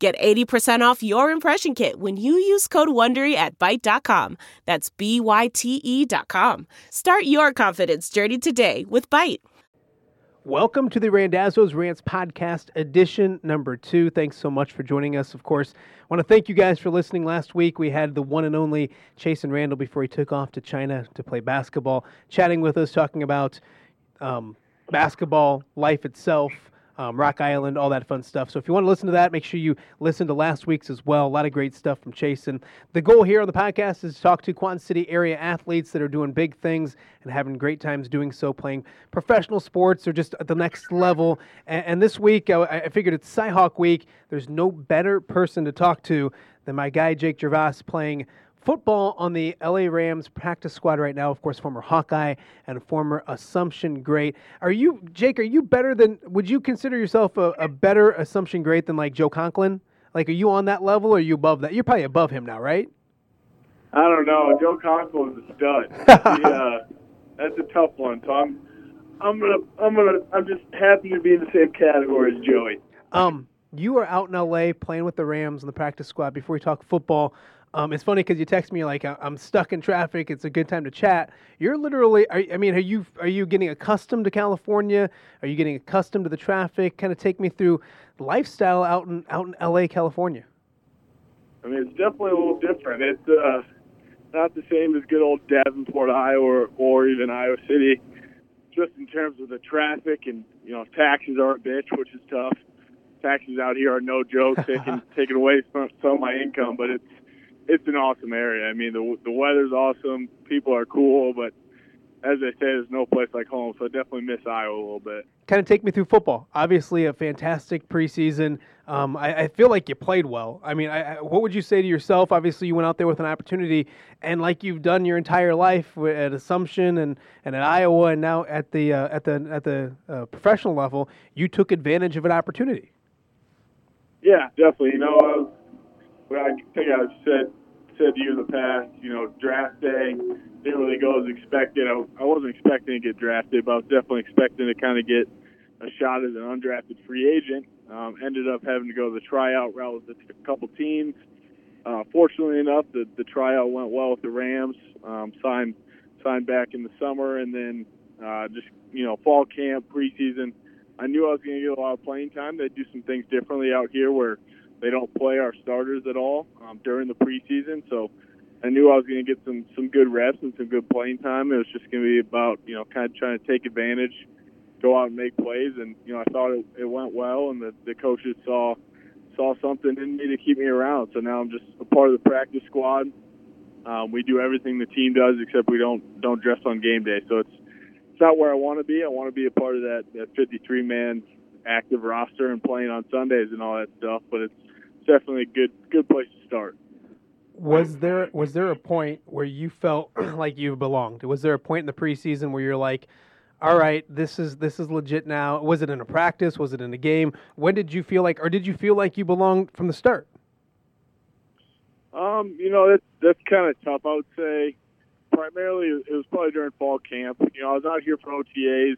Get 80% off your impression kit when you use code WONDERY at Byte.com. That's B-Y-T-E dot com. Start your confidence journey today with Byte. Welcome to the Randazzo's Rants Podcast, edition number two. Thanks so much for joining us. Of course, I want to thank you guys for listening. Last week, we had the one and only Chasson Randle before he took off to China to play basketball, chatting with us, talking about um, basketball, life itself, um, Rock Island, all that fun stuff. So if you want to listen to that, make sure you listen to last week's as well. A lot of great stuff from Chasson. The goal here on the podcast is to talk to Quad City area athletes that are doing big things and having great times doing so, playing professional sports or just at the next level. And, and this week, I, I figured it's Cyhawk week. There's no better person to talk to than my guy Jake Gervase playing football on the LA Rams practice squad right now. Of course, former Hawkeye and former Assumption great. Are you, Jake? Are you better than? Would you consider yourself a, a better Assumption great than like Joe Conklin? Like, are you on that level, or are you above that? You're probably above him now, right? I don't know. Joe Conklin is a stud. yeah, that's a tough one. So I'm, I'm gonna, I'm gonna, I'm just happy to be in the same category as Joey. Um, you are out in LA playing with the Rams in the practice squad. Before we talk football, um, it's funny because you text me like I'm stuck in traffic. It's a good time to chat. You're literally. Are, I mean, are you are you getting accustomed to California? Are you getting accustomed to the traffic? Kind of take me through lifestyle out in out in L.A., California. I mean, it's definitely a little different. It's uh, not the same as good old Davenport, Iowa, or, or even Iowa City. Just in terms of the traffic and you know, taxes are a bitch, which is tough. Taxes out here are no joke, taking taking away some, some of my income, but it's it's an awesome area. I mean, the the weather's awesome, people are cool, but as I say, there's no place like home. So I definitely miss Iowa a little bit. Kind of take me through football. Obviously, a fantastic preseason. Um, I, I, feel like you played well. I mean, I, what would you say to yourself? Obviously, you went out there with an opportunity, and like you've done your entire life at Assumption and, and at Iowa, and now at the uh, at the at the uh, professional level, you took advantage of an opportunity. Yeah, definitely. You know, I, I think I've said said to you in the past, you know, draft day didn't really go as expected. I, I wasn't expecting to get drafted, but I was definitely expecting to kind of get a shot as an undrafted free agent. Um, ended up having to go the tryout route with a couple teams. Uh, fortunately enough, the, the tryout went well with the Rams. Um, signed signed back in the summer, and then uh, just you know fall camp, preseason. I knew I was going to get a lot of playing time. They do some things differently out here where they don't play our starters at all um, during the preseason, so I knew I was going to get some some good reps and some good playing time. It was just going to be about you know kind of trying to take advantage, go out and make plays, and you know I thought it, it went well, and the, the coaches saw saw something in me to keep me around. So now I'm just a part of the practice squad. Um, we do everything the team does except we don't don't dress on game day. So it's it's not where I want to be. I want to be a part of that that 53 man active roster and playing on Sundays and all that stuff. But it's definitely a good good place to start. Was there was there a point where you felt like you belonged? Was there a point in the preseason where you're like, all right, this is this is legit now? Was it in a practice? Was it in a game? When did you feel like, or did you feel like you belonged from the start? Um, you know, that's that's kind of tough. I would say primarily it was probably during fall camp. You know, I was out here for OTAs,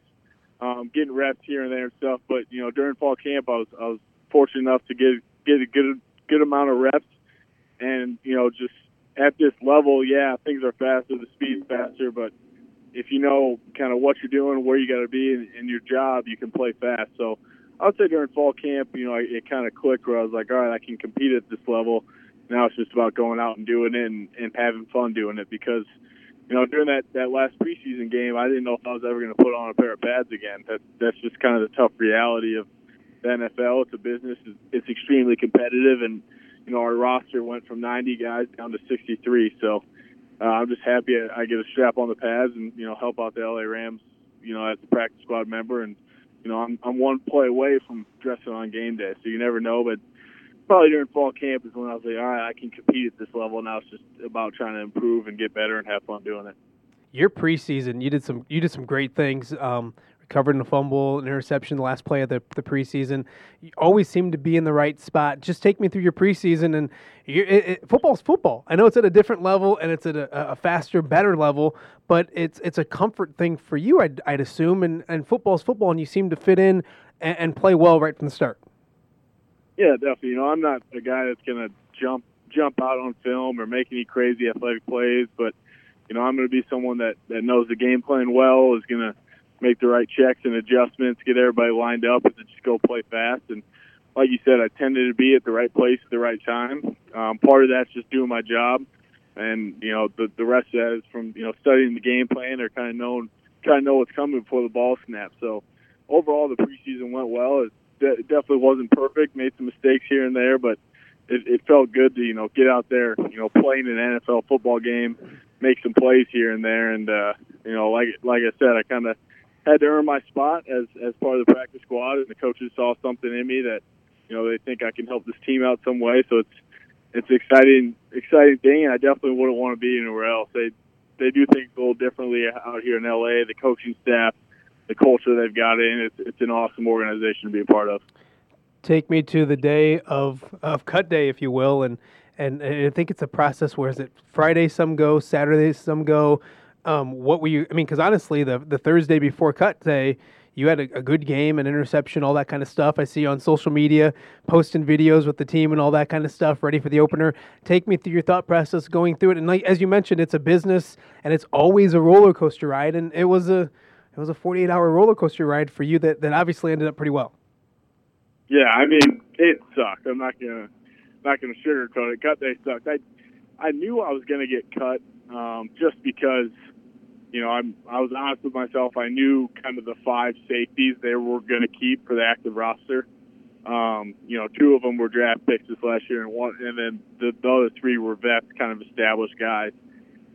um, getting reps here and there and stuff. But you know, during fall camp, I was I was fortunate enough to get get a good good amount of reps, and you know just at this level, yeah, things are faster, the speed's faster, but if you know kind of what you're doing, where you got to be in, in your job, you can play fast. So I would say during fall camp, you know, it kind of clicked where I was like, all right, I can compete at this level. Now it's just about going out and doing it and, and having fun doing it because, you know, during that, that last preseason game, I didn't know if I was ever going to put on a pair of pads again. That, that's just kind of the tough reality of the NFL. It's a business. It's extremely competitive, and you know our roster went from 90 guys down to 63. So uh, I'm just happy I get a strap on the pads and you know help out the LA Rams. You know as a practice squad member, and you know I'm I'm one play away from dressing on game day. So you never know, but probably during fall camp is when I was like, all right, I can compete at this level. Now it's just about trying to improve and get better and have fun doing it. Your preseason, you did some you did some great things. Um, recovered a fumble, an interception, the last play of the, the preseason. You always seem to be in the right spot. Just take me through your preseason and it, it, football's football. I know it's at a different level and it's at a, a, faster, better level, but it's it's a comfort thing for you, I'd, I'd assume. And, and football's football, and you seem to fit in and, and play well right from the start. Yeah, definitely. You know, I'm not a guy that's going to jump jump out on film or make any crazy athletic plays, but you know, I'm going to be someone that that knows the game plan well, is going to make the right checks and adjustments, get everybody lined up, and then just go play fast. And like you said, I tended to be at the right place at the right time. Um, part of that's just doing my job, and you know, the the rest of that is from you know studying the game plan or kind of knowing kind of know what's coming before the ball snaps. So overall, the preseason went well. It, it definitely wasn't perfect. Made some mistakes here and there, but it, it felt good to you know get out there, you know, playing an NFL football game, make some plays here and there, and uh, you know, like like I said, I kind of had to earn my spot as as part of the practice squad, and the coaches saw something in me that you know they think I can help this team out some way. So it's it's exciting exciting thing, and I definitely wouldn't want to be anywhere else. They they do things a little differently out here in LA. The coaching staff, the culture they've got in, it's it's an awesome organization to be a part of. Take me to the day of of cut day, if you will, and and, and I think it's a process where is it Friday some go, Saturday some go um, what were you? I mean, because honestly, the the Thursday before cut day, you had a, a, good game, an interception, all that kind of stuff. I see you on social media posting videos with the team and all that kind of stuff, ready for the opener. Take me through your thought process going through it. And like, as you mentioned, it's a business and it's always a roller coaster ride, and it was a it was a 48 hour roller coaster ride for you that, that obviously ended up pretty well. Yeah, I mean, it sucked. I'm not gonna not gonna sugarcoat it. Cut day sucked. I I knew I was gonna get cut um, just because you know, I'm I was honest with myself. I knew kind of the five safeties they were going to keep for the active roster. Um, you know, two of them were draft picks this last year, and one, and then the, the other three were vets, kind of established guys.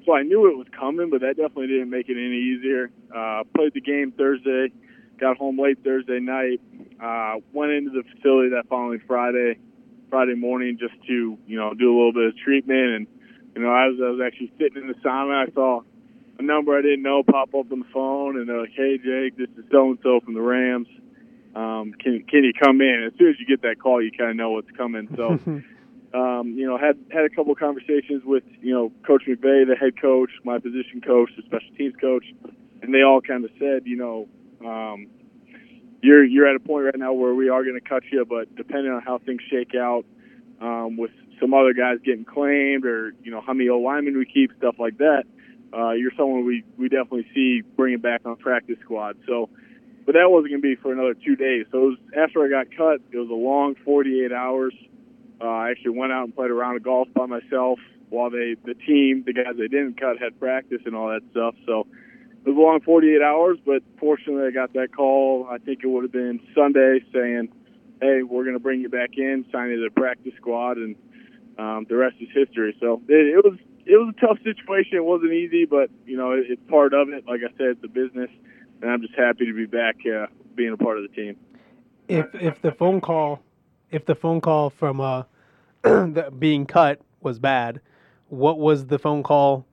So I knew it was coming, but that definitely didn't make it any easier. Uh, played the game Thursday, got home late Thursday night, uh, went into the facility that following Friday, Friday morning, just to you know do a little bit of treatment. And you know, as I was actually sitting in the sauna, I saw a number I didn't know pop up on the phone, and they're like, "Hey, Jake, this is so and so from the Rams. Um, can can you come in?" As soon as you get that call, you kind of know what's coming. So, um, you know, had had a couple of conversations with you know Coach McVay, the head coach, my position coach, the special teams coach, and they all kind of said, you know. Um, you're you're at a point right now where we are going to cut you, but depending on how things shake out, um, with some other guys getting claimed, or you know how many O linemen we keep, stuff like that, uh, you're someone we, we definitely see bringing back on practice squad. So, but that wasn't going to be for another two days. So was, after I got cut, it was a long 48 hours. Uh, I actually went out and played a round of golf by myself while they, the team, the guys they didn't cut, had practice and all that stuff. So it was a long 48 hours, but fortunately I got that call. I think it would have been Sunday saying, "Hey, we're going to bring you back in, sign you to the practice squad," and um, the rest is history. So it, it was it was a tough situation. It wasn't easy, but you know, it, it's part of it. Like I said, it's a business, and I'm just happy to be back uh, being a part of the team. If if the phone call, if the phone call from uh, being cut was bad, what was the phone call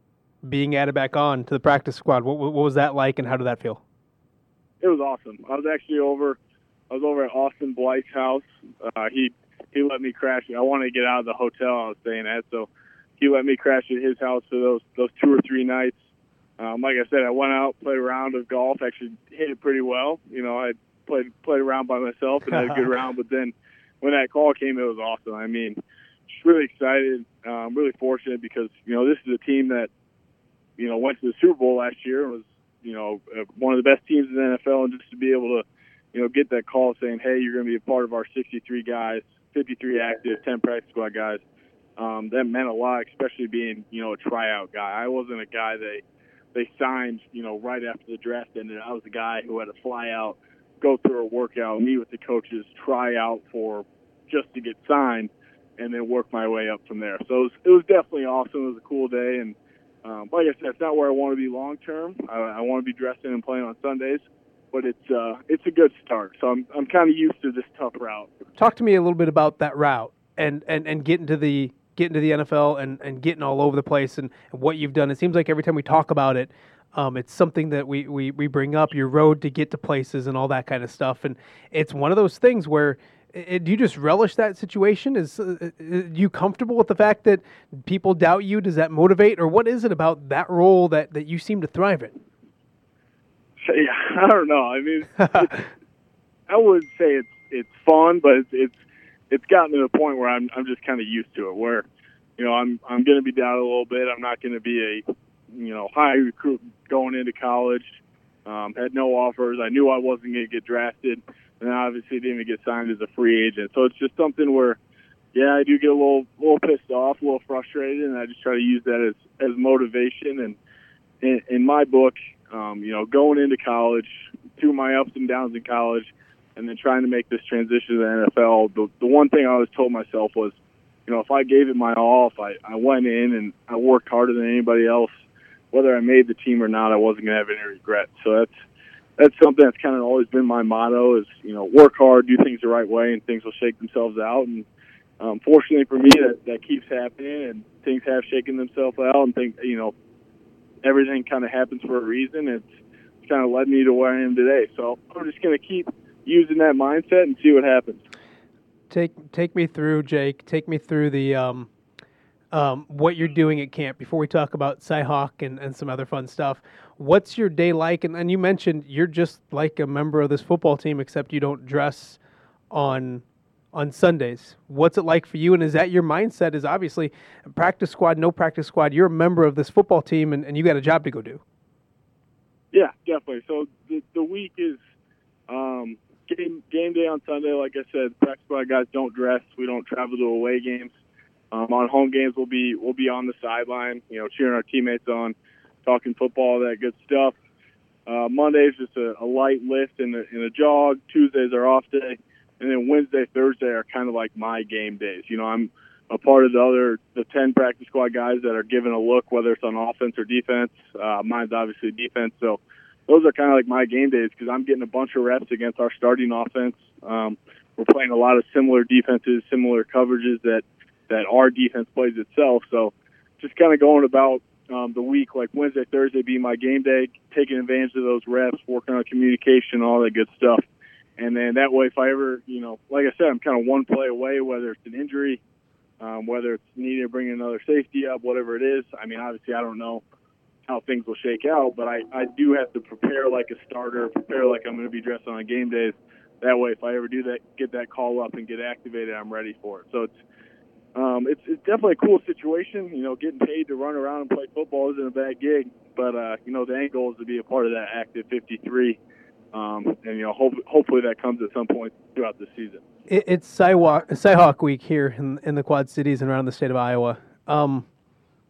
being added back on to the practice squad? What, what was that like, and how did that feel? It was awesome. I was actually over. I was over at Austin Blythe's house. Uh, he he let me crash. I wanted to get out of the hotel I was staying at, so he let me crash at his house for those those two or three nights. Um, like I said, I went out, played a round of golf, actually hit it pretty well. You know, I played played around by myself and had a good round. But then when that call came, it was awesome. I mean, just really excited. Um, really fortunate because you know this is a team that you know went to the Super Bowl last year and was you know uh, one of the best teams in the NFL, and just to be able to you know get that call saying, hey, you're going to be a part of our 63 guys, 53 active, 10 practice squad guys um, that meant a lot, especially being you know a tryout guy. I wasn't a guy they they signed you know right after the draft ended. I was a guy who had to fly out, go through a workout, meet with the coaches, try out for just to get signed, and then work my way up from there. So it was, it was definitely awesome. It was a cool day, and um, like I said, it's not where I want to be long term. I, I want to be dressing and playing on Sundays but it's uh, it's a good start. So I'm I'm kind of used to this tough route. Talk to me a little bit about that route and and and get into the get to the NFL and and getting all over the place and, and what you've done. It seems like every time we talk about it. Um, it's something that we, we, we bring up your road to get to places and all that kind of stuff. And it's one of those things where do you just relish that situation? Is uh, uh, you comfortable with the fact that people doubt you? Does that motivate, or what is it about that role that, that you seem to thrive in? Yeah, I don't know. I mean, I would say it's it's fun, but it's, it's gotten to the point where I'm I'm just kind of used to it. Where you know I'm I'm going to be down a little bit. I'm not going to be a you know high recruit going into college. Um, had no offers. I knew I wasn't going to get drafted and obviously didn't even get signed as a free agent. So it's just something where, yeah, I do get a little, little pissed off, a little frustrated, and I just try to use that as as motivation. And in, in my book, um, you know, going into college, through my ups and downs in college, and then trying to make this transition to the NFL, the the one thing I always told myself was, you know, if I gave it my all, if I I went in and I worked harder than anybody else, whether I made the team or not, I wasn't going to have any regrets. So that's that's something that's kind of always been my motto is you know work hard do things the right way and things will shake themselves out. And um, fortunately for me that that keeps happening and things have shaken themselves out and think you know everything kind of happens for a reason. It's kind of led me to where I am today. So I'm just going to keep using that mindset and see what happens take take me through Jake take me through the um, um, what you're doing at camp before we talk about Cyhawk and, and some other fun stuff. What's your day like? And, and you mentioned you're just like a member of this football team, except you don't dress on on Sundays. What's it like for you? And is that your mindset? Is obviously practice squad, no practice squad. You're a member of this football team, and, and you got a job to go do. Yeah, definitely. So the, the week is game game day on Sunday. Like I said, practice squad guys don't dress. We don't travel to away games. Um, on home games, we'll be we'll be on the sideline, you know, cheering our teammates on, talking football, that good stuff. Uh, Monday's just a, a light lift and a, and a jog. Tuesdays are off day, and then Wednesday, Thursday are kind of like my game days. You know, I'm a part of the other the ten practice squad guys that are given a look, whether it's on offense or defense. Uh, mine's obviously defense, so those are kind of like my game days because I'm getting a bunch of reps against our starting offense. Um, we're playing a lot of similar defenses, similar coverages that that our defense plays itself. So just kind of going about um, the week, like Wednesday, Thursday be my game day, taking advantage of those reps, working on communication, all that good stuff. And then that way, if I ever, you know, like I said, I'm kind of one play away, whether it's an injury, um, whether it's needing to bring another safety up, whatever it is. I mean, obviously, I don't know how things will shake out, but I, I do have to prepare like a starter, prepare like I'm going to be dressed on a game days. That way, if I ever do that, get that call up and get activated, I'm ready for it. So it's um, it's, it's definitely a cool situation. You know, getting paid to run around and play football isn't a bad gig, but uh, you know, the end goal is to be a part of that active 53, um, and you know, hope, hopefully that comes at some point throughout the season. It, it's Cyhawk, Cyhawk Week here in in the Quad Cities and around the state of Iowa. Um,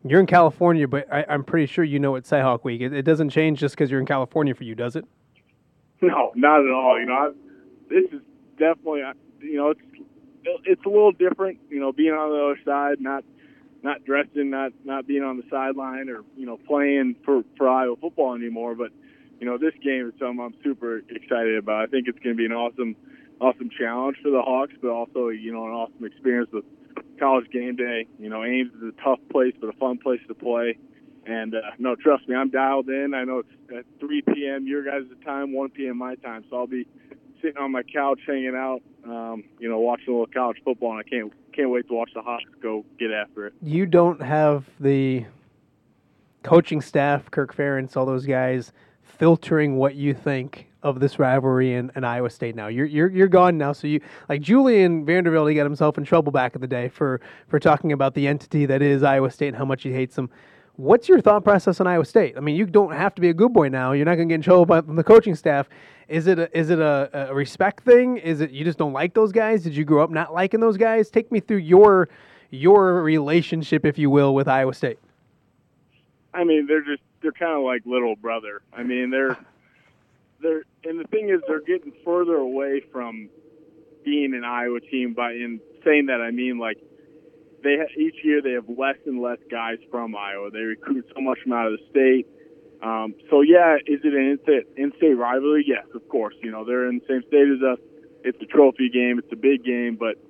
you're in California, but I, am pretty sure you know it's Cyhawk Week. It, it doesn't change just because you're in California for you, does it? No, not at all. You know, I, this is definitely, you know, it's it's a little different, you know, being on the other side, not not dressing, not not being on the sideline or you know playing for for Iowa football anymore. But you know, this game is something I'm super excited about. I think it's going to be an awesome awesome challenge for the Hawks, but also you know an awesome experience with college game day. You know, Ames is a tough place, but a fun place to play. And uh, no, trust me, I'm dialed in. I know it's at 3 p.m. your guys' time, 1 p.m. my time, so I'll be sitting on my couch hanging out, um, you know, watching a little college football, and I can't can't wait to watch the Hawks go get after it. You don't have the coaching staff, Kirk Ferentz, all those guys filtering what you think of this rivalry in, Iowa State now. You're you're you're gone now. So you like Julian Vandervelde, he got himself in trouble back in the day for for talking about the entity that is Iowa State and how much he hates them. What's your thought process on Iowa State? I mean, you don't have to be a good boy now. You're not going to get in trouble by the coaching staff. Is it a, is it a, a respect thing? Is it you just don't like those guys? Did you grow up not liking those guys? Take me through your your relationship, if you will, with Iowa State. I mean, they're just they're kind of like little brother. I mean, they're they're and the thing is, they're getting further away from being an Iowa team. By in saying that, I mean like they ha- each year they have less and less guys from Iowa. They recruit so much from out of the state. Um, so yeah, is it an in-state, in-state rivalry? Yes, of course. You know they're in the same state as us. It's a trophy game. It's a big game, but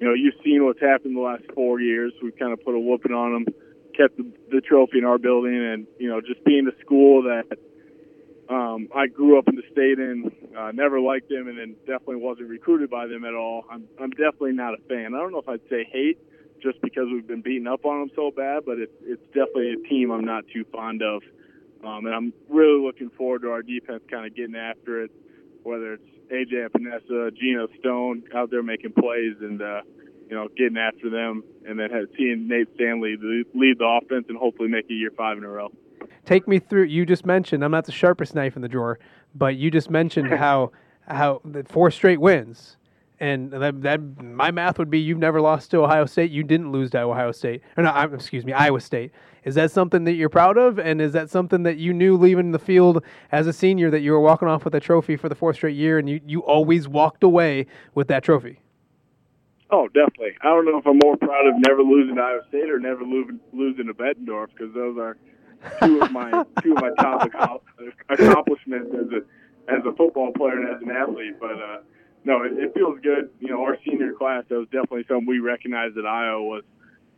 you know, you've seen what's happened the last four years. We've kind of put a whooping on them, kept the, the trophy in our building, and you know, just being the school that um, I grew up in the state in, uh, never liked them, and then definitely wasn't recruited by them at all. I'm I'm definitely not a fan. I don't know if I'd say hate, just because we've been beating up on them so bad, but it's it's definitely a team I'm not too fond of. Um, and I'm really looking forward to our defense kind of getting after it, whether it's AJ Epenesa, Geno Stone out there making plays and, uh, you know, getting after them, and then seeing Nate Stanley lead the offense and hopefully make it year five in a row. Take me through. You just mentioned I'm not the sharpest knife in the drawer, but you just mentioned how how the four straight wins and that, that my math would be you've never lost to Ohio State. You didn't lose to Ohio State, or no, excuse me, Iowa State. Is that something that you're proud of, and is that something that you knew leaving the field as a senior that you were walking off with a trophy for the fourth straight year, and you you always walked away with that trophy? Oh, definitely. I don't know if I'm more proud of never losing to Iowa State or never losing losing to Bettendorf because those are two of my two of my top accomplishments as a as a football player and as an athlete. But uh, no, it, it feels good. You know, our senior class, that was definitely something we recognized at Iowa was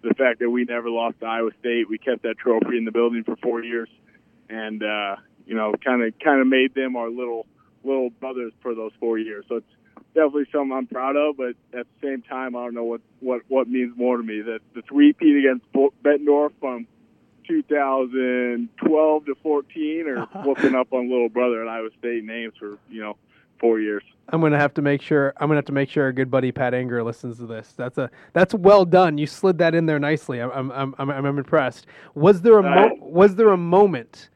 the fact that we never lost to Iowa State. We kept that trophy in the building for four years, and uh, you know, kind of kind of made them our little little brothers for those four years. So it's definitely something I'm proud of. But at the same time, I don't know what what what means more to me. That the three-peat against Bettendorf from 2012 to 14, or whooping up on little brother at Iowa State names for you know four years. I'm gonna have to make sure. I'm gonna have to make sure our good buddy Pat Anger listens to this. That's a that's well done. You slid that in there nicely. I'm I'm I'm, I'm impressed. Was there a mo- was there a moment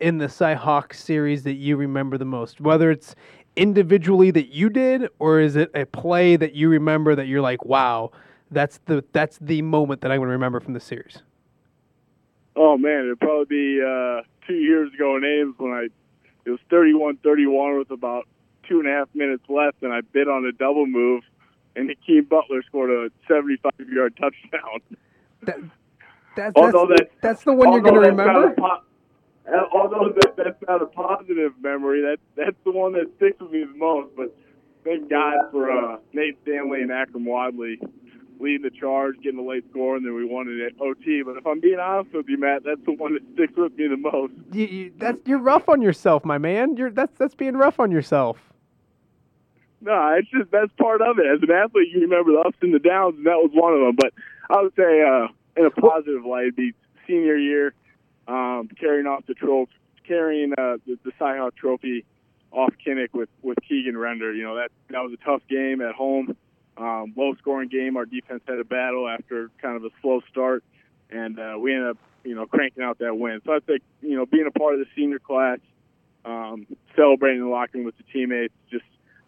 in the Cyhawk series that you remember the most? Whether it's individually that you did, or is it a play that you remember that you're like, wow, that's the that's the moment that I'm gonna remember from the series. Oh man, it'd probably be uh, two years ago in Ames when I it was 31-31 with about two and a half minutes left, and I bid on a double move, and Hakeem Butler scored a 75 yard touchdown. That, that's, although that's, the one you're going to remember. Po- although that, that's not a positive memory, that that's the one that sticks with me the most. But thank God for uh, Nate Stanley and Akrum Wadley leading the charge, getting a late score, and then we won it at OT. But if I'm being honest with you, Matt, that's the one that sticks with me the most. You, you, that's you're rough on yourself, my man. You're that's that's being rough on yourself. No, it's just that's part of it. As an athlete, you remember the ups and the downs, and that was one of them. But I would say, uh, in a positive light, it'd be senior year, um, carrying off the trophy, carrying uh, the, the Cyhawk Trophy off Kinnick with with Keegan Render. You know that that was a tough game at home, um, low scoring game. Our defense had a battle after kind of a slow start, and uh, we ended up you know cranking out that win. So I think you know being a part of the senior class, um, celebrating the locker room with the teammates, just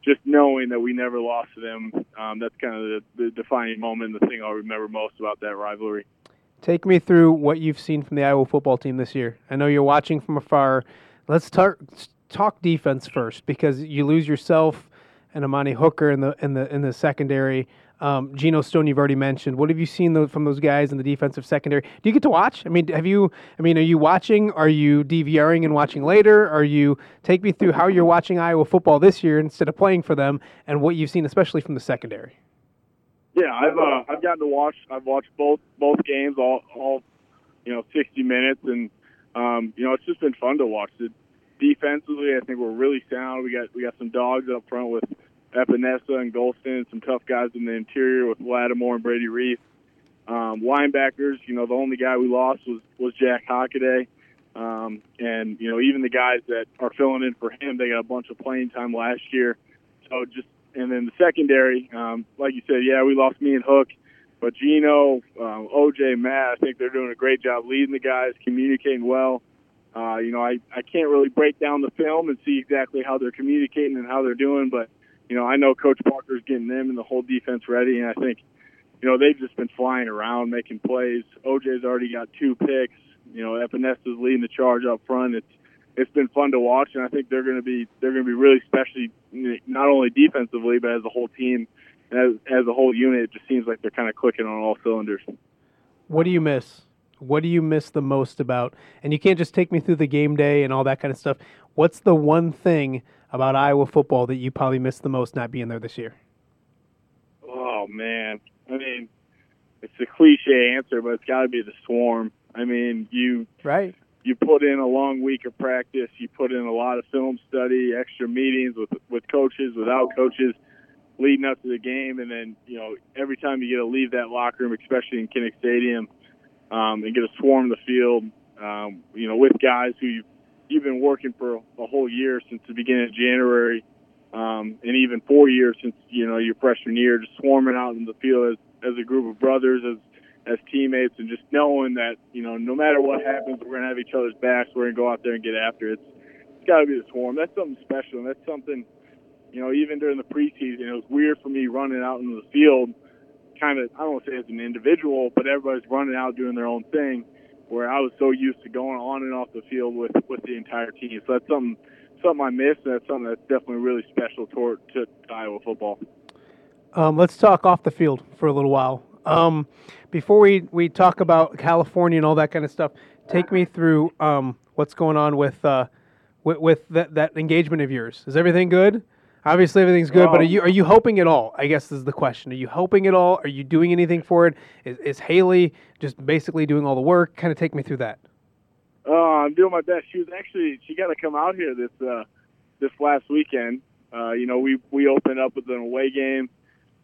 just knowing that we never lost to them, um, that's kind of the, the defining moment, the thing I'll remember most about that rivalry. Take me through what you've seen from the Iowa football team this year. I know you're watching from afar. Let's tar- talk defense first because you lose yourself and Amani Hooker in the in the in the secondary. Um, Geno Stone, you've already mentioned. What have you seen from those guys in the defensive secondary? Do you get to watch? I mean, have you? I mean, are you watching? Are you DVRing and watching later? Are you take me through how you're watching Iowa football this year instead of playing for them, and what you've seen, especially from the secondary? Yeah, I've uh, I've gotten to watch. I've watched both both games, all all you know, 60 minutes, and um, you know, it's just been fun to watch. The, defensively, I think we're really sound. We got we got some dogs up front with Epenesa and Golston, some tough guys in the interior with Lattimer and Brady Reiff. Um, linebackers, you know, the only guy we lost was was Jack Hockaday. Um, and you know, even the guys that are filling in for him, they got a bunch of playing time last year. So just and then the secondary, um, like you said, yeah, we lost me and Hook, but Geno, um, OJ, Matt, I think they're doing a great job leading the guys, communicating well. Uh, you know, I, I can't really break down the film and see exactly how they're communicating and how they're doing, but you know, I know Coach Parker's getting them and the whole defense ready, and I think, you know, they've just been flying around making plays. OJ's already got two picks. You know, Epenesa's leading the charge up front. It's it's been fun to watch, and I think they're going to be they're going to be really special, not only defensively but as a whole team, as as a whole unit. It just seems like they're kind of clicking on all cylinders. What do you miss? What do you miss the most about? And you can't just take me through the game day and all that kind of stuff. What's the one thing about Iowa football that you probably miss the most not being there this year? Oh man, I mean, it's a cliche answer, but it's got to be the swarm. I mean, you right. You put in a long week of practice. You put in a lot of film study, extra meetings with with coaches, without coaches, leading up to the game, and then you know every time you get to leave that locker room, especially in Kinnick Stadium, um, and get to swarm the field, um, you know, with guys who you've, you've been working for a whole year since the beginning of January, um, and even four years since you know your freshman year, just swarming out in the field as, as a group of brothers, as as teammates, and just knowing that you know no matter what happens, we're gonna have each other's backs. We're gonna go out there and get after it. It's, it's got to be the swarm. That's something special, and that's something you know even during the preseason, it was weird for me running out into the field. Kind of, I don't want to say as an individual, but everybody's running out doing their own thing where I was so used to going on and off the field with with the entire team. So that's something something I miss, and that's something that's definitely really special to Iowa football. Um, let's talk off the field for a little while. Um, before we, we talk about California and all that kind of stuff, take me through um, what's going on with uh, with, with that, that engagement of yours. Is everything good? Obviously, everything's good, but are you are you hoping at all? I guess is the question. Are you hoping at all? Are you doing anything for it? Is, is Haley just basically doing all the work? Kind of take me through that. Uh, I'm doing my best. She was actually she got to come out here this uh, this last weekend. Uh, you know, we we opened up with an away game,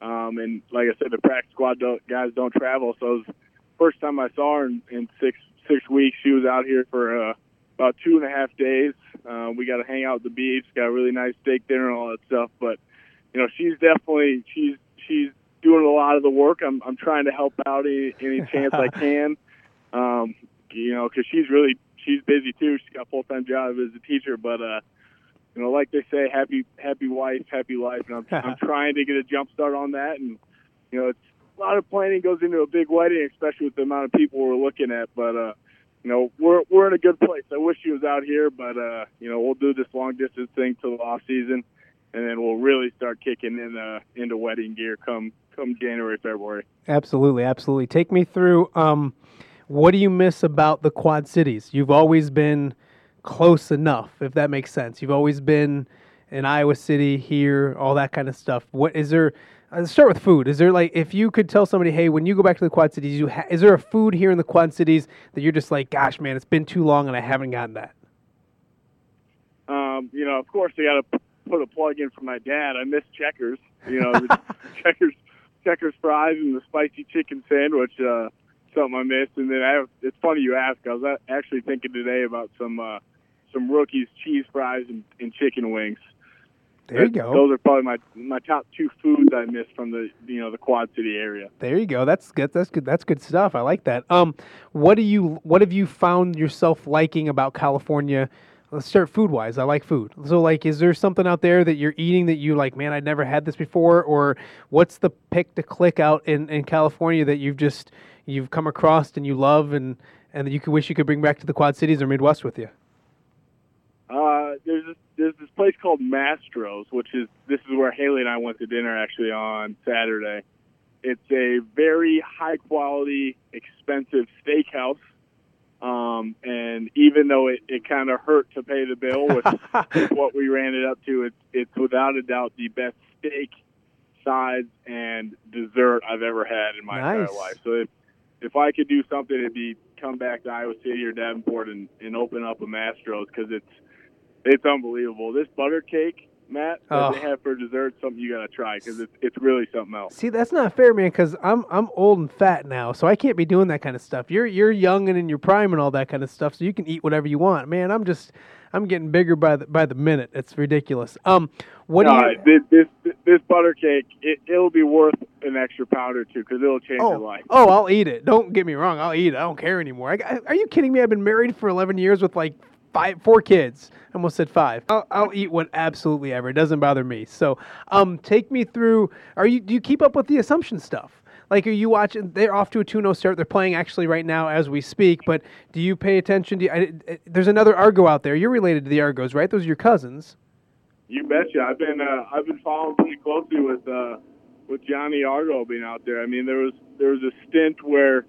um, and like I said, the practice squad don't, guys don't travel. So it was first time I saw her in, in six six weeks. She was out here for uh, about two and a half days. Uh, we got to hang out at the beach, got a really nice steak dinner and all that stuff. But you know, she's definitely she's she's doing a lot of the work. I'm I'm trying to help out any, any chance I can. Um, you know, because she's really she's busy too. She's got a full time job as a teacher, but uh, you know, like they say, happy happy wife, happy life. And I'm I'm trying to get a jump start on that. And you know, it's a lot of planning goes into a big wedding, especially with the amount of people we're looking at. But uh, you know, we're we're in a good place. I wish he was out here, but uh, you know, we'll do this long distance thing till the off season, and then we'll really start kicking in uh, into wedding gear come come January February. Absolutely, absolutely. Take me through. Um, what do you miss about the Quad Cities? You've always been close enough, if that makes sense. You've always been in Iowa City, here, all that kind of stuff. What is there? Let's start with food. Is there like if you could tell somebody, hey, when you go back to the Quad Cities, you ha- is there a food here in the Quad Cities that you're just like, gosh, man, it's been too long and I haven't gotten that. Um, you know, of course, I got to put a plug in for my dad. I miss Checkers. You know, Checkers, Checkers fries and the spicy chicken sandwich. Uh, something I missed. And then I it's funny you ask. I was actually thinking today about some uh, some rookies cheese fries and, and chicken wings. There you go. Those are probably my my top two foods I miss from the you know the Quad City area. There you go. That's good. That's good. That's good stuff. I like that. Um, what do you what have you found yourself liking about California? Let's start food wise. I like food. So like, is there something out there that you're eating that you like? Man, I'd never had this before. Or what's the pick to click out in in California that you've just you've come across and you love and and that you could wish you could bring back to the Quad Cities or Midwest with you? Uh, there's this, there's this place called Mastro's, which is this is where Haley and I went to dinner actually on Saturday. It's a very high quality, expensive steakhouse. Um, and even though it, it kind of hurt to pay the bill with, with what we ran it up to, it's it's without a doubt the best steak, sides, and dessert I've ever had in my nice. entire life. So if if I could do something, it'd be come back to Iowa City or Davenport and, and open up a Mastro's because it's it's unbelievable. This butter cake, Matt, that Oh. they have for dessert, something you gotta try because it's it's really something else. See, that's not fair, man. Because I'm I'm old and fat now, so I can't be doing that kind of stuff. You're you're young and in your prime and all that kind of stuff, so you can eat whatever you want. Man, I'm just I'm getting bigger by the by the minute. It's ridiculous. Um, what do you? this, this this butter cake, it, it'll be worth an extra pound or two because it'll change your Oh, life. oh, I'll eat it. Don't get me wrong. I'll eat it. I don't care anymore. I, are you kidding me? I've been married for 11 years with like five, four kids. I almost said five. I'll, I'll eat what absolutely ever. It doesn't bother me. So, um, take me through. Are you? Do you keep up with the assumption stuff? Like, are you watching? They're off to a 2-0 start. They're playing actually right now as we speak. But do you pay attention? Do you, I, I- there's another Argo out there. You're related to the Argos, right? Those are your cousins. You betcha. I've been uh, I've been following pretty closely with uh, with Johnny Argo being out there. I mean, there was there was a stint where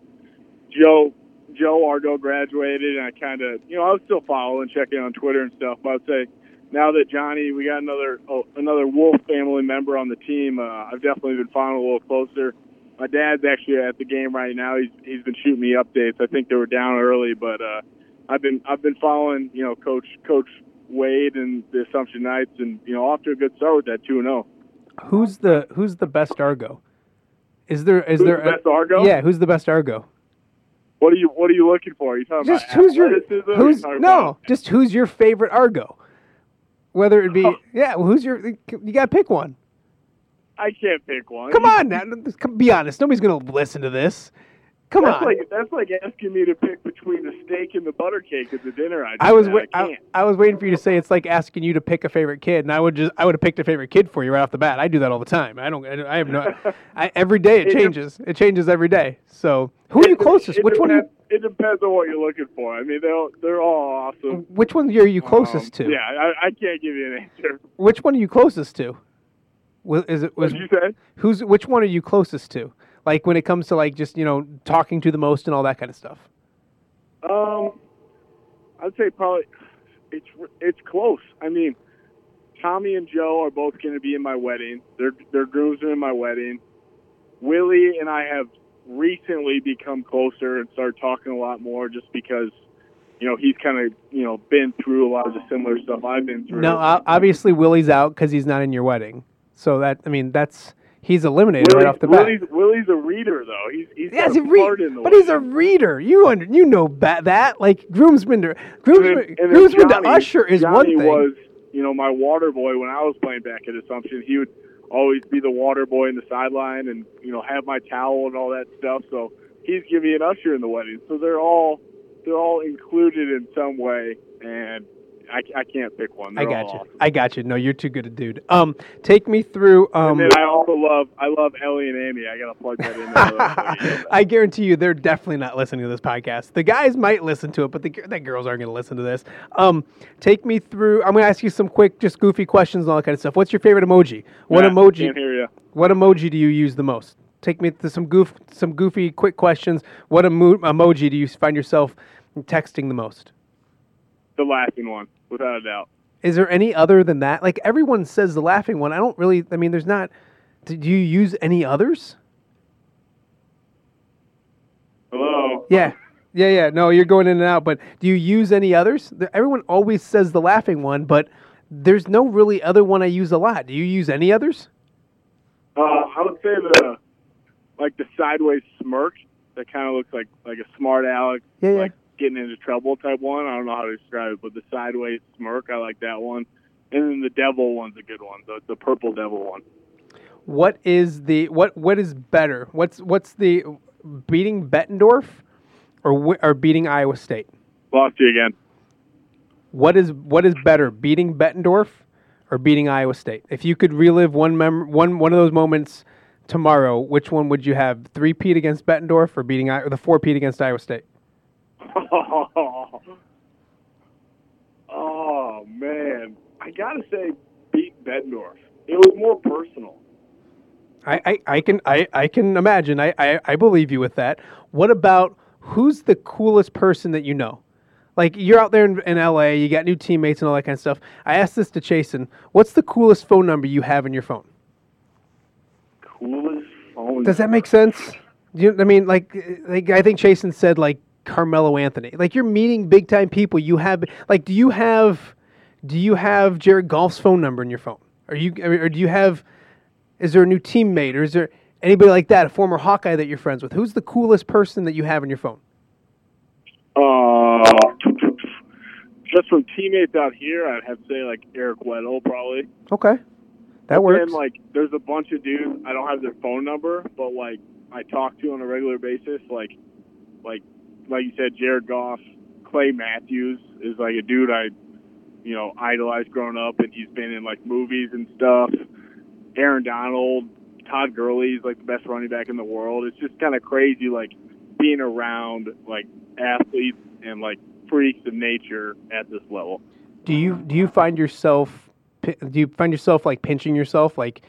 Joe Joe Argo graduated, and I kind of you know I was still following, checking on Twitter and stuff. But I'd say now that Johnny, we got another oh, another Wolf family member on the team. Uh, I've definitely been following a little closer. my dad's actually at the game right now. He's he's been shooting me updates. I think they were down early, but uh, I've been I've been following you know Coach Coach Wade and the Assumption Knights, and you know off to a good start with that two and zero. Who's the Who's the best Argo? Is there is Who's there the best Argo? Yeah, who's the best Argo? What are you What are you looking for? Are you talking Just about who's your athleticism? Are you who's no, about- just who's your favorite Argo? Whether it be Oh. yeah, well, who's your you got to pick one. I can't pick one. Come on now, be honest. Nobody's gonna listen to this. Come That's on. like that's like asking me to pick between the steak and the butter cake at the dinner. I, I was wa- I I. I was waiting for you to say it's like asking you to pick a favorite kid, and I would just I would have picked a favorite kid for you right off the bat. I do that all the time. I don't. I have no. I, every day it It changes. It changes every day. So who are you closest? It Which one? Are you, It depends on what you're looking for. I mean, they're they're all awesome. which one are you closest Um, to? Yeah, I, I can't give you an answer. Which one are you closest to? Is it What was did you say? who's which one are you closest to? Like when it comes to like just you know talking to the most and all that kind of stuff. Um, I'd say probably it's it's close. I mean, Tommy and Joe are both going to be in my wedding. They're they're groomsmen in my wedding. Willie and I have recently become closer and started talking a lot more, just because you know he's kind of you know been through a lot of the similar stuff I've been through. No, obviously Willie's out because he's not in your wedding. So that I mean that's he's eliminated Willie's, right off the bat. Willie's, Willie's a reader though. He's he's Yeah, got he's a a re- part in the but he's a reader. You under, you know ba- that like groomsman to groomsman, and groomsman Johnny- to usher is Johnny one thing. was, you know, my water boy when I was playing back at Assumption. He would always be the water boy in the sideline and, you know, have my towel and all that stuff. So he's giving me an usher in the wedding. So they're all they're all included in some way and I, I can't pick one. I They're got you. awesome. I got you. No, you're too good a dude. Um, take me through. Um, and then I also love I love Ellie and Amy. I gotta plug that in. I guarantee you, they're definitely not listening to this podcast. The guys might listen to it, but the, the girls aren't going to listen to this. Um, take me through. I'm going to ask you some quick, just goofy questions and all that kind of stuff. What's your favorite emoji? What Matt, emoji? Can't hear you. What emoji do you use the most? Take me to some goof, some goofy, quick questions. What emo- emoji do you find yourself texting the most? The laughing one, without a doubt. Is there any other than that? Like everyone says the laughing one. I don't really. I mean, there's not. Do you use any others? Hello. Yeah. Yeah, yeah. No, you're going in and out. But do you use any others? Everyone always says the laughing one, but there's no really other one I use a lot. Do you use any others? Uh, I would say the like the sideways smirk that kind of looks like like a smart aleck, Yeah, yeah. like getting into trouble type one. I don't know how to describe it, but the sideways smirk, I like that one. And then the devil one's a good one, the the purple devil one. What is the what? What is better? What's what's the beating Bettendorf or or beating Iowa State? Lost you again. What is what is better, beating Bettendorf or beating Iowa State? If you could relive one mem- one one of those moments tomorrow, which one would you have? Three peat against Bettendorf or beating I- or the four peat against Iowa State? Oh oh man, I gotta say, beat Bettendorf. It was more personal. I, I, I can I, I can imagine. I, I, I believe you with that. What about who's the coolest person that you know? Like you're out there in, in LA, you got new teammates and all that kind of stuff. I asked this to Chasson. What's the coolest phone number you have in your phone? Coolest phone. Does that make sense? You, I mean, like, like I think Chasson said, like Carmelo Anthony. Like you're meeting big time people. You have, like, do you have, do you have Jared Goff's phone number in your phone? Are you, or do you have? Is there a new teammate, or is there anybody like that, a former Hawkeye that you're friends with? Who's the coolest person that you have in your phone? Uh, just from teammates out here, I'd have to say like Eric Weddle probably. Okay, that works. And like, there's a bunch of dudes. I don't have their phone number, but like I talk to on a regular basis. Like, like, like you said, Jared Goff, Clay Matthews is like a dude I, you know, idolized growing up, and he's been in like movies and stuff. Aaron Donald, Todd Gurley's like the best running back in the world. It's just kind of crazy, like being around like athletes and like freaks of nature at this level. do you do you find yourself do you find yourself like pinching yourself like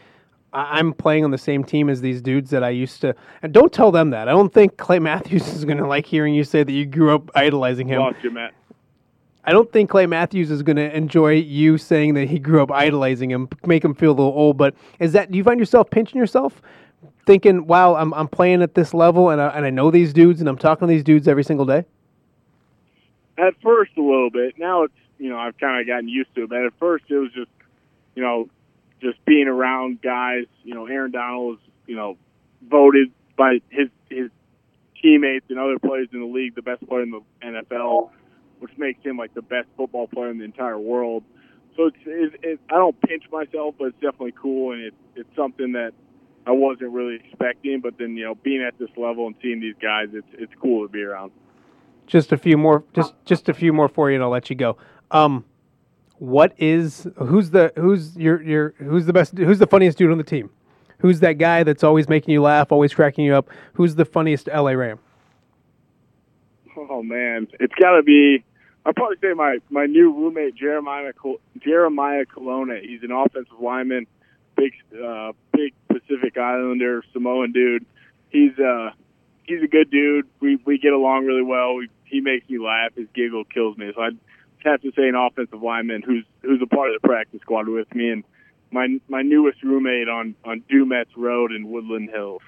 I- I'm playing on the same team as these dudes that I used to and don't tell them that I don't think Clay Matthews is gonna like hearing you say that you grew up idolizing him Lost you, Matt. I don't think Clay Matthews is gonna enjoy you saying that he grew up idolizing him make him feel a little old but is that do you find yourself pinching yourself thinking, "Wow, I'm I'm playing at this level, and I, and I know these dudes, and I'm talking to these dudes every single day"? At first, a little bit. Now it's you know I've kind of gotten used to it. But at first, it was just you know just being around guys. You know, Aaron Donald was you know voted by his his teammates and other players in the league the best player in the NFL, which makes him like the best football player in the entire world. So it's, it, it, I don't pinch myself, but it's definitely cool, and it, it's something that I wasn't really expecting. But then you know, being at this level and seeing these guys, it's it's cool to be around. Just a few more, just just a few more for you, and I'll let you go. Um, what is who's the who's your your who's the best who's the funniest dude on the team? Who's that guy that's always making you laugh, always cracking you up? Who's the funniest LA Ram? Oh man, it's got to be. I'd probably say my my new roommate Jeremiah Jeremiah Kolone. He's an offensive lineman, big uh, big Pacific Islander Samoan dude. He's uh he's a good dude. We we get along really well. We, he makes me laugh. His giggle kills me. So I have to say an offensive lineman who's who's a part of the practice squad with me and my my newest roommate on on Dumetz Road in Woodland Hills.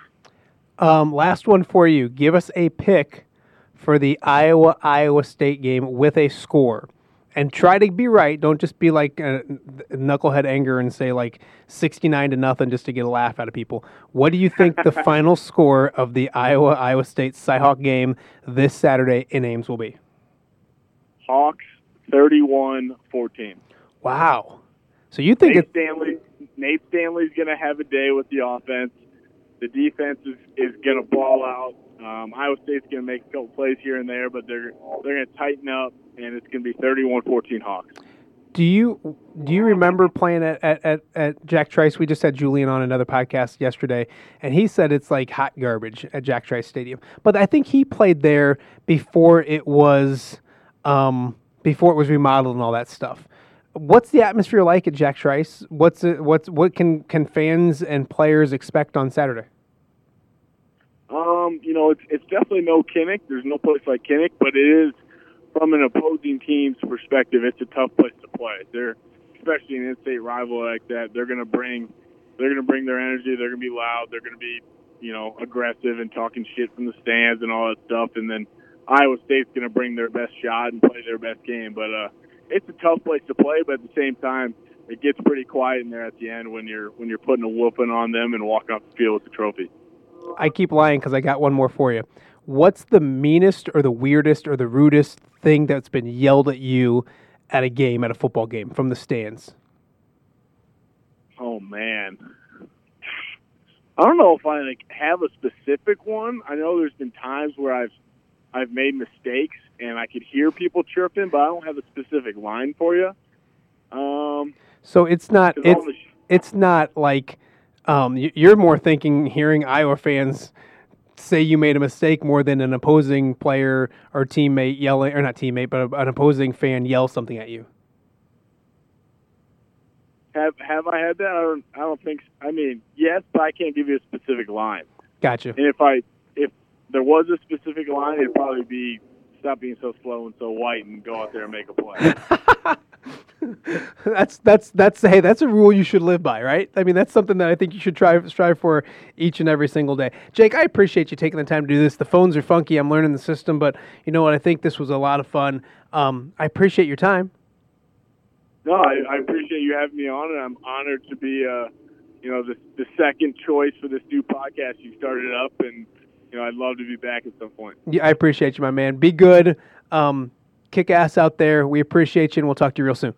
Um, last one for you. Give us a pick for the Iowa Iowa State game with a score. And try to be right. Don't just be like a knucklehead anger and say like 69 to nothing just to get a laugh out of people. What do you think the final score of the Iowa Iowa State Cyhawk game this Saturday in Ames will be? Hawks 31 14. Wow. So you think Nate Stanley Nate Stanley's going to have a day with the offense. The defense is, is going to ball out. Um, Iowa State's going to make a couple plays here and there, but they're they're going to tighten up, and it's going to be 31-14 Hawks. Do you do you remember playing at, at, at, at, Jack Trice? We just had Julian on another podcast yesterday, and he said it's like hot garbage at Jack Trice Stadium. But I think he played there before it was um, before it was remodeled and all that stuff. What's the atmosphere like at Jack Trice? What's it, what's what can can fans and players expect on Saturday? Um, you know, it's it's definitely no Kinnick. There's no place like Kinnick, but it is from an opposing team's perspective. It's a tough place to play. They're especially an in-state rival like that. They're going to bring they're going to bring their energy. They're going to be loud. They're going to be you know aggressive and talking shit from the stands and all that stuff. And then Iowa State's going to bring their best shot and play their best game. But uh, it's a tough place to play. But at the same time, it gets pretty quiet in there at the end when you're when you're putting a whooping on them and walking off the field with the trophy. I keep lying because I got one more for you. What's the meanest or the weirdest or the rudest thing that's been yelled at you at a game, at a football game, from the stands? Oh man, I don't know if I like have a specific one. I know there's been times where I've I've made mistakes and I could hear people chirping, but I don't have a specific line for you. Um, so it's not it's it's not like um, you're more thinking hearing Iowa fans say you made a mistake more than an opposing player or teammate yelling, or not teammate, but an opposing fan yell something at you. Have Have I had that? I don't. I don't think. I mean, yes, but I can't give you a specific line. Gotcha. And if I there was a specific line, it'd probably be stop being so slow and so white and go out there and make a play. that's that's that's hey that's a rule you should live by right? I mean that's something that i think you should try strive for each and every single day. Jake i appreciate you taking the time to do this. The phones are funky i'm learning the system but you know what? I think this was a lot of fun. Um, i appreciate your time. No I, I, appreciate you having me on and i'm honored to be uh, you know the, the second choice for this new podcast. You started up and you know i'd love to be back at some point. Yeah i appreciate you my man. Be good. Um, kick ass out there. We appreciate you and we'll talk to you real soon.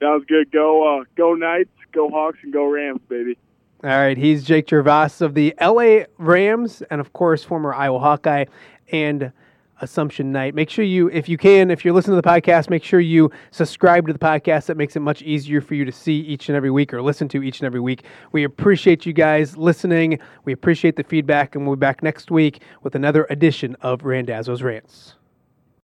Sounds good. Go, uh, go Knights, go Hawks, and go Rams, baby. All right, he's Jake Gervase of the LA Rams, and of course, former Iowa Hawkeye. And Assumption Knight. Make sure you, if you can, if you're listening to the podcast, make sure you subscribe to the podcast. That makes it much easier for you to see each and every week or listen to each and every week. We appreciate you guys listening. We appreciate the feedback, and we'll be back next week with another edition of Randazzo's Rants.